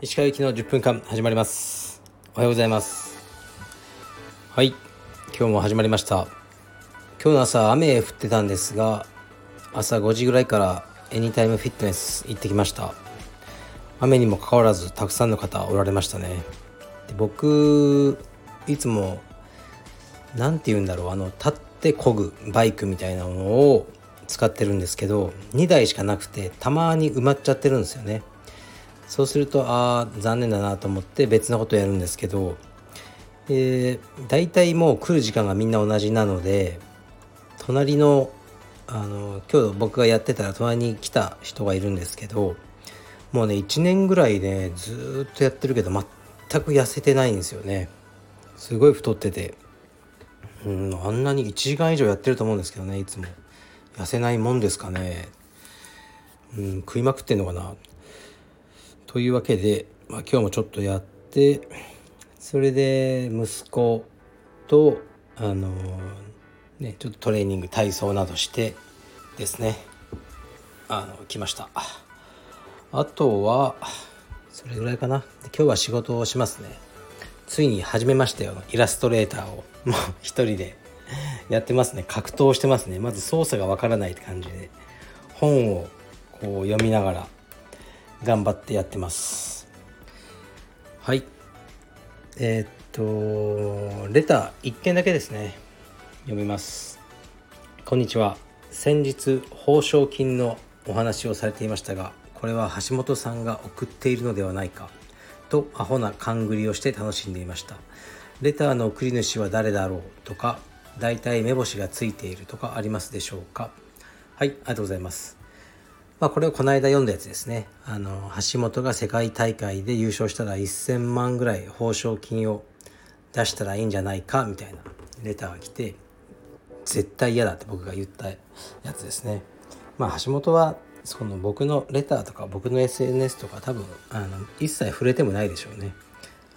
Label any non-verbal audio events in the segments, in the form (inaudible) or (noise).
石川行きの10分間始まります。おはようございます。はい。今日も始まりました。今日の朝雨降ってたんですが朝5時ぐらいからエニタイムフィットネス行ってきました。雨にもかかわらずたくさんの方おられましたね。で僕いつも何て言うんだろう。あの立って漕ぐバイクみたいなものを使ってるんですけど2台しかなくてたまに埋まっちゃってるんですよね。そうするとああ残念だなと思って別のことやるんですけど、えー、大体もう来る時間がみんな同じなので隣のあの今日僕がやってたら隣に来た人がいるんですけどもうね1年ぐらいねずっとやってるけど全く痩せてないんですよね。すごい太ってて。うんあんなに1時間以上やってると思うんですけどねいつも。痩せないもんですかね。うん食いまくってんのかな。というわけで、まあ、今日もちょっとやってそれで息子とあのねちょっとトレーニング体操などしてですね。あの来ました。あとはそれぐらいかな。今日は仕事をしますね。ついに始めましたよ。イラストレーターを。もう一人で。やってますね。格闘してますね。まず操作がわからないって感じで。本をこう読みながら頑張ってやってます。はい。えー、っとレター1件だけですね。読みます。こんにちは。先日報奨金のお話をされていましたがこれは橋本さんが送っているのではないか。とアホな勘繰りをして楽しんでいました。レターの送り主は誰だろう？とか大体目星がついているとかありますでしょうか？はいありがとうございます。まあ、これをこの間読んだやつですね。あの橋本が世界大会で優勝したら1000万ぐらい報奨金を出したらいいんじゃないか？みたいなレターが来て絶対嫌だって僕が言ったやつですね。まあ橋本はその僕のレターとか僕の SNS とか多分あの一切触れてもないでしょうね。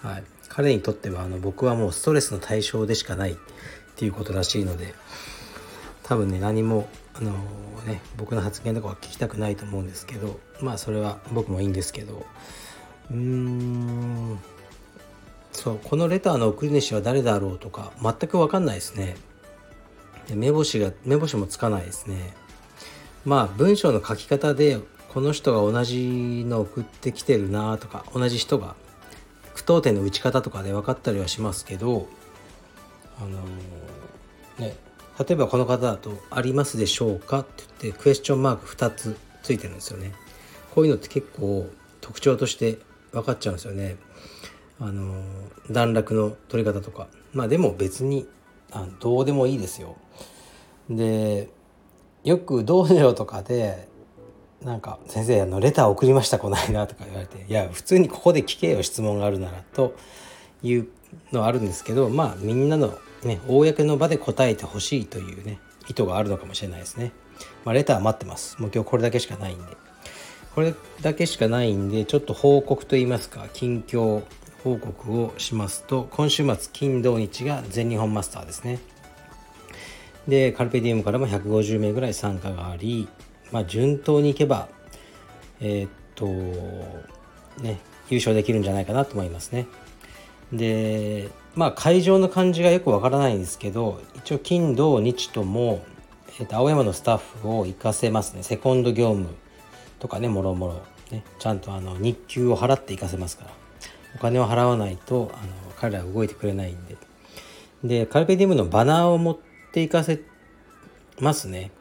はい、彼にとってはあの僕はもうストレスの対象でしかないっていうことらしいので多分ね何もあのね僕の発言とかは聞きたくないと思うんですけどまあそれは僕もいいんですけどうーんそうこのレターの送り主は誰だろうとか全く分かんないですね。目星が目星もつかないですね。まあ文章の書き方でこの人が同じの送ってきてるなとか同じ人が句読点の打ち方とかで分かったりはしますけどあのー、ね例えばこの方だと「ありますでしょうか?」って言ってクエスチョンマーク2つついてるんですよね。こういうのって結構特徴として分かっちゃうんですよね。あの段落の取り方とかまあでも別にあどうでもいいですよ。でよく道場とかでなんか「先生あのレター送りましたこないな」とか言われて「いや普通にここで聞けよ質問があるなら」というのはあるんですけどまあみんなのね、公の場で答えてほしいというね、意図があるのかもしれないですね。まあ、レター待ってます。もう今日これだけしかないんで。これだけしかないんで、ちょっと報告といいますか、近況報告をしますと、今週末、金土日が全日本マスターですね。で、カルペディウムからも150名ぐらい参加があり、まあ、順当にいけば、えー、っと、ね、優勝できるんじゃないかなと思いますね。で、まあ会場の感じがよくわからないんですけど一応金土日とも、えー、と青山のスタッフを行かせますね。セコンド業務とかねもろもろねちゃんとあの日給を払って行かせますから。お金を払わないとあの彼らは動いてくれないんで。でカルペディウムのバナーを持ってて行かせますね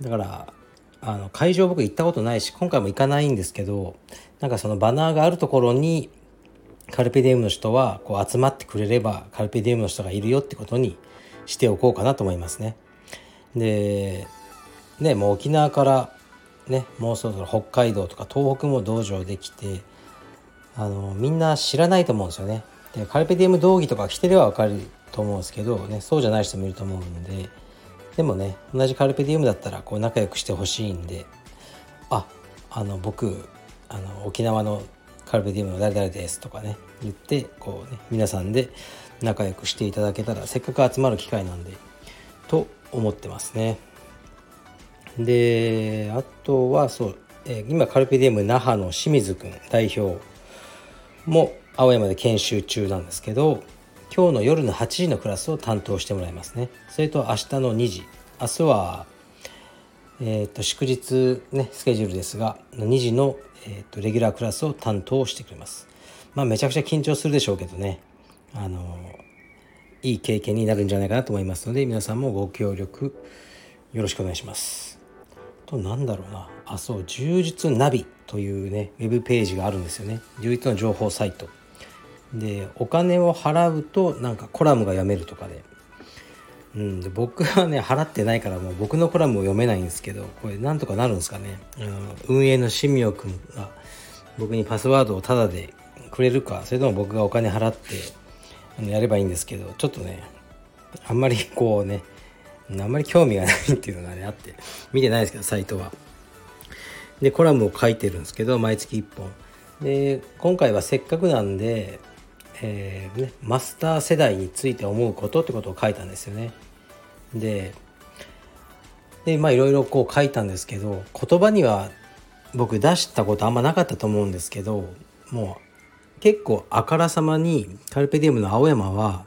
だからあの会場僕行ったことないし今回も行かないんですけどなんかそのバナーがあるところにカルペディウムの人はこう集まってくれればカルペディウムの人がいるよってことにしておこうかなと思いますね。でねもう沖縄からねもうそろそろ北海道とか東北も道場できてあのみんな知らないと思うんですよね。でカルペディウム道着とか着てれば分かると思うんですけど、ね、そうじゃない人もいると思うんででもね同じカルペディウムだったらこう仲良くしてほしいんでああの僕あの沖縄のカルペディウムの誰々ですとかね言ってこうね皆さんで仲良くしていただけたらせっかく集まる機会なんでと思ってますね。であとはそう、え、今カルペディウム那覇の清水君代表も青山で研修中なんですけど今日の夜の8時のクラスを担当してもらいますね。それと明日の2時。明日はえーと、祝日ねスケジュールですが2時の、えーと、レギュラークラスを担当してくれます。まあめちゃくちゃ緊張するでしょうけどね。あのいい経験になるんじゃないかなと思いますので皆さんもご協力よろしくお願いします。となんだろうな。あそう充実ナビというねウェブページがあるんですよね。充実の情報サイト。でお金を払うとなんかコラムが読めるとかでうん、で僕はね払ってないからもう僕のコラムを読めないんですけどこれなんとかなるんですかね、うん、運営の新明君が僕にパスワードをタダでくれるかそれとも僕がお金払ってやればいいんですけどちょっとねあんまりこうねあんまり興味がないっていうのがねあって見てないですけどサイトは。でコラムを書いてるんですけど毎月1本。で今回はせっかくなんでえーね、マスター世代について思うことってことを書いたんですよね。ででまあいろいろこう書いたんですけど言葉には僕出したことあんまなかったと思うんですけどもう結構あからさまにカルペディウムの青山は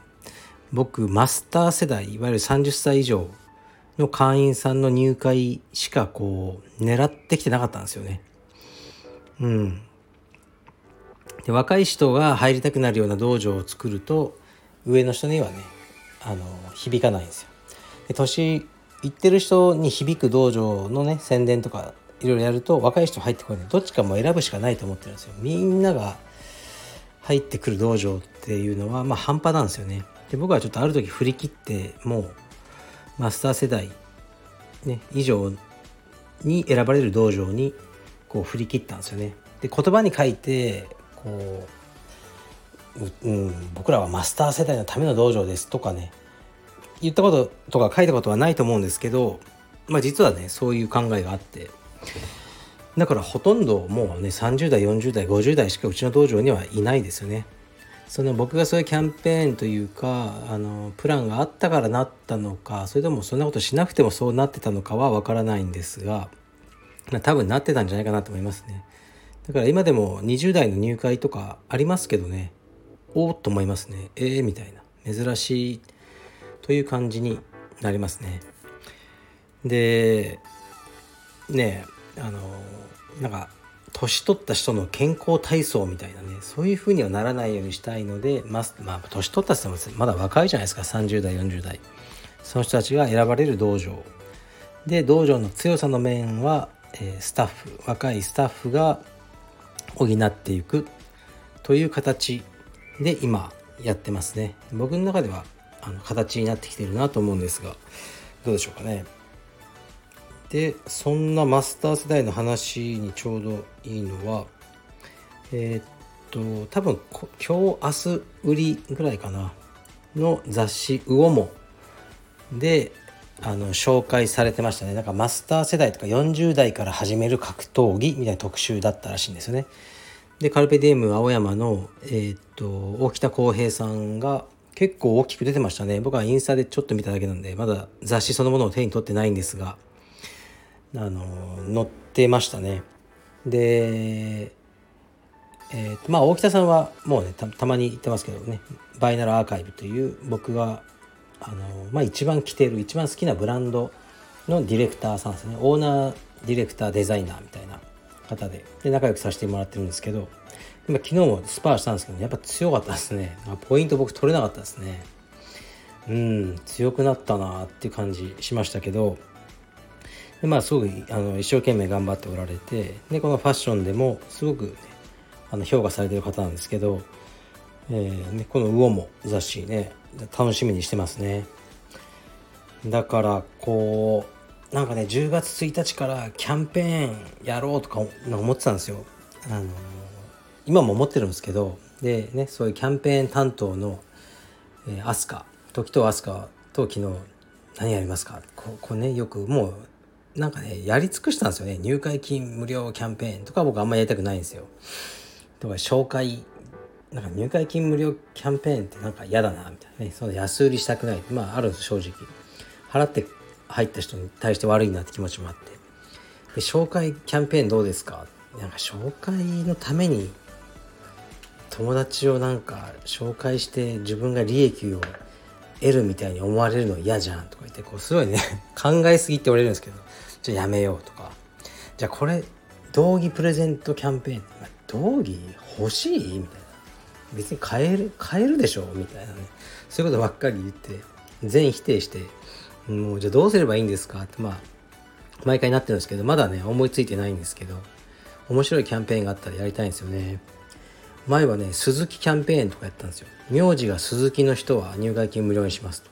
僕マスター世代いわゆる30歳以上の会員さんの入会しかこう狙ってきてなかったんですよね。うん。で若い人が入りたくなるような道場を作ると上の人にはねあの響かないんですよ。で年いってる人に響く道場のね宣伝とかいろいろやると若い人入ってこないどっちかも選ぶしかないと思ってるんですよ。みんなが入ってくる道場っていうのはまあ半端なんですよね。で僕はちょっとある時振り切ってもうマスター世代、ね、以上に選ばれる道場にこう振り切ったんですよね。で言葉に書いてこう、うん、僕らはマスター世代のための道場ですとかね言ったこととか書いたことはないと思うんですけど、まあ、実はねそういう考えがあってだからほとんどもうね30代40代50代しかうちの道場にはいないですよね。その僕がそういうキャンペーンというかあのプランがあったからなったのかそれともそんなことしなくてもそうなってたのかは分からないんですが多分なってたんじゃないかなと思いますね。だから今でも20代の入会とかありますけどね。おおっと思いますね。ええー、みたいな。珍しいという感じになりますね。でねあのなんか年取った人の健康体操みたいなね。そういうふうにはならないようにしたいのでままあ年取った人もまだ若いじゃないですか。30代40代。その人たちが選ばれる道場。で道場の強さの面は、えー、スタッフ若いスタッフが補っていくという形で今やってますね。僕の中ではあの形になってきてるなと思うんですがどうでしょうかね。でそんなマスター世代の話にちょうどいいのはえー、っと多分今日明日売りぐらいかな。の雑誌「魚も」であの紹介されてましたね。なんかマスター世代とか40代から始める格闘技みたいな特集だったらしいんですよね。でカルペディエム青山の、えー、っと大北康平さんが結構大きく出てましたね。僕はインスタでちょっと見ただけなんでまだ雑誌そのものを手に取ってないんですがあの載ってましたね。でえー、とまあ大北さんはもうねたまに言ってますけどね。バイナルアーカイブという僕があの、まあ、一番着てる一番好きなブランドのディレクターさんですね。オーナーディレクターデザイナーみたいな方で。で仲良くさせてもらってるんですけど。今昨日もスパーしたんですけどやっぱ強かったですね。ポイント僕取れなかったですね。うん強くなったなっていう感じしましたけど。でまあすごくあの一生懸命頑張っておられて。でこのファッションでもすごく、ね、あの評価されてる方なんですけど、えーね、この「魚も雑誌ね楽しみにしてますね。だからこうなんかね10月1日からキャンペーンやろうとか思ってたんですよ。あの今も思ってるんですけどでねそういうキャンペーン担当の、えー、アスカ時とアスカと昨日何やりますか？ここねよくもうなんかねやり尽くしたんですよね。入会金無料キャンペーンとか僕あんまやりたくないんですよ。とか紹介なんか入会金無料キャンペーンってなんか嫌だなみたいなね。その安売りしたくない。まああるんです正直。払って入った人に対して悪いなって気持ちもあって。で紹介キャンペーンどうですか？なんか紹介のために友達をなんか紹介して自分が利益を得るみたいに思われるの嫌じゃんとか言ってこうすごいね (laughs) 考えすぎって言われるんですけど。じゃあやめようとか。じゃあこれ道着プレゼントキャンペーン。道着欲しい？みたいな。別に買える買えるでしょみたいなね。そういうことばっかり言って全否定してもうじゃあどうすればいいんですか？ってまあ毎回なってるんですけどまだね思いついてないんですけど面白いキャンペーンがあったらやりたいんですよね。前はね鈴木キャンペーンとかやったんですよ。名字が鈴木の人は入会金無料にしますと。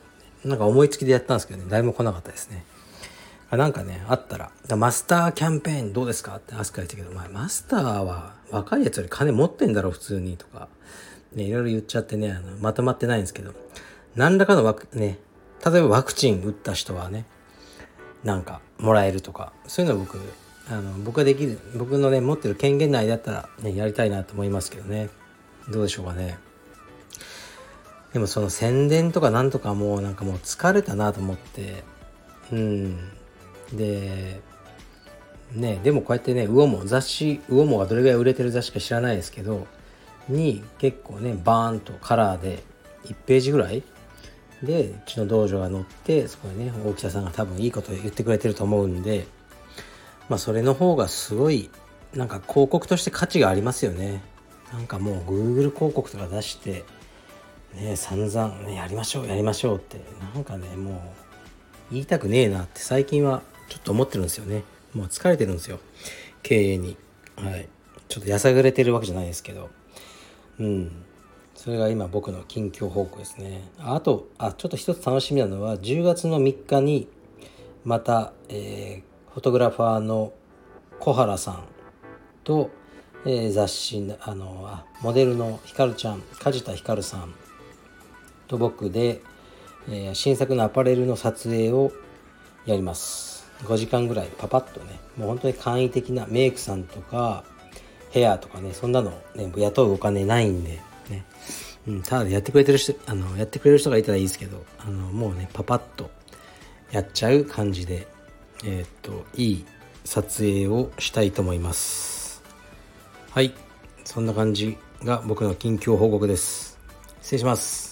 なんか思いつきでやったんですけどね誰も来なかったですね。なんかねあったらマスターキャンペーンどうですか？ってアスカ言ったけど、まあ、マスターは若いやつより金持ってんだろ普通にとか。ねいろいろ言っちゃってねあのまとまってないんですけど何らかのワクね例えばワクチン打った人はねなんかもらえるとかそういうの僕あの僕ができる僕のね持ってる権限内だったら、ね、やりたいなと思いますけどね。どうでしょうかね。でもその宣伝とかなんとかもうなんかもう疲れたなと思ってうん。でねでもこうやってね魚も雑誌魚もがどれぐらい売れてる雑誌か知らないですけどに結構ねバーンとカラーで1ページぐらいでうちの道場が載ってそこでね大北さんが多分いいこと言ってくれてると思うんでまあそれの方がすごいなんか広告として価値がありますよね。なんかもう Google 広告とか出してね散々ねやりましょうやりましょうってなんかねもう言いたくねえなって最近はちょっと思ってるんですよね。もう疲れてるんですよ。経営に。はい。ちょっとやさぐれてるわけじゃないですけど。うん。それが今僕の近況報告ですね。あとあちょっと一つ楽しみなのは10月の3日にまた、えー、フォトグラファーの小原さんと、えー、雑誌あのあモデルのひかるちゃん梶田ひかるさんと僕で、えー、新作のアパレルの撮影をやります。5時間ぐらいパパッとねもう本当に簡易的なメイクさんとかヘアとかねそんなの、ね、雇うお金ないんでね、うん、ただやってくれてる人あのやってくれる人がいたらいいですけどあのもうねパパッとやっちゃう感じでえー、っといい撮影をしたいと思います。はい。そんな感じが僕の近況報告です。失礼します。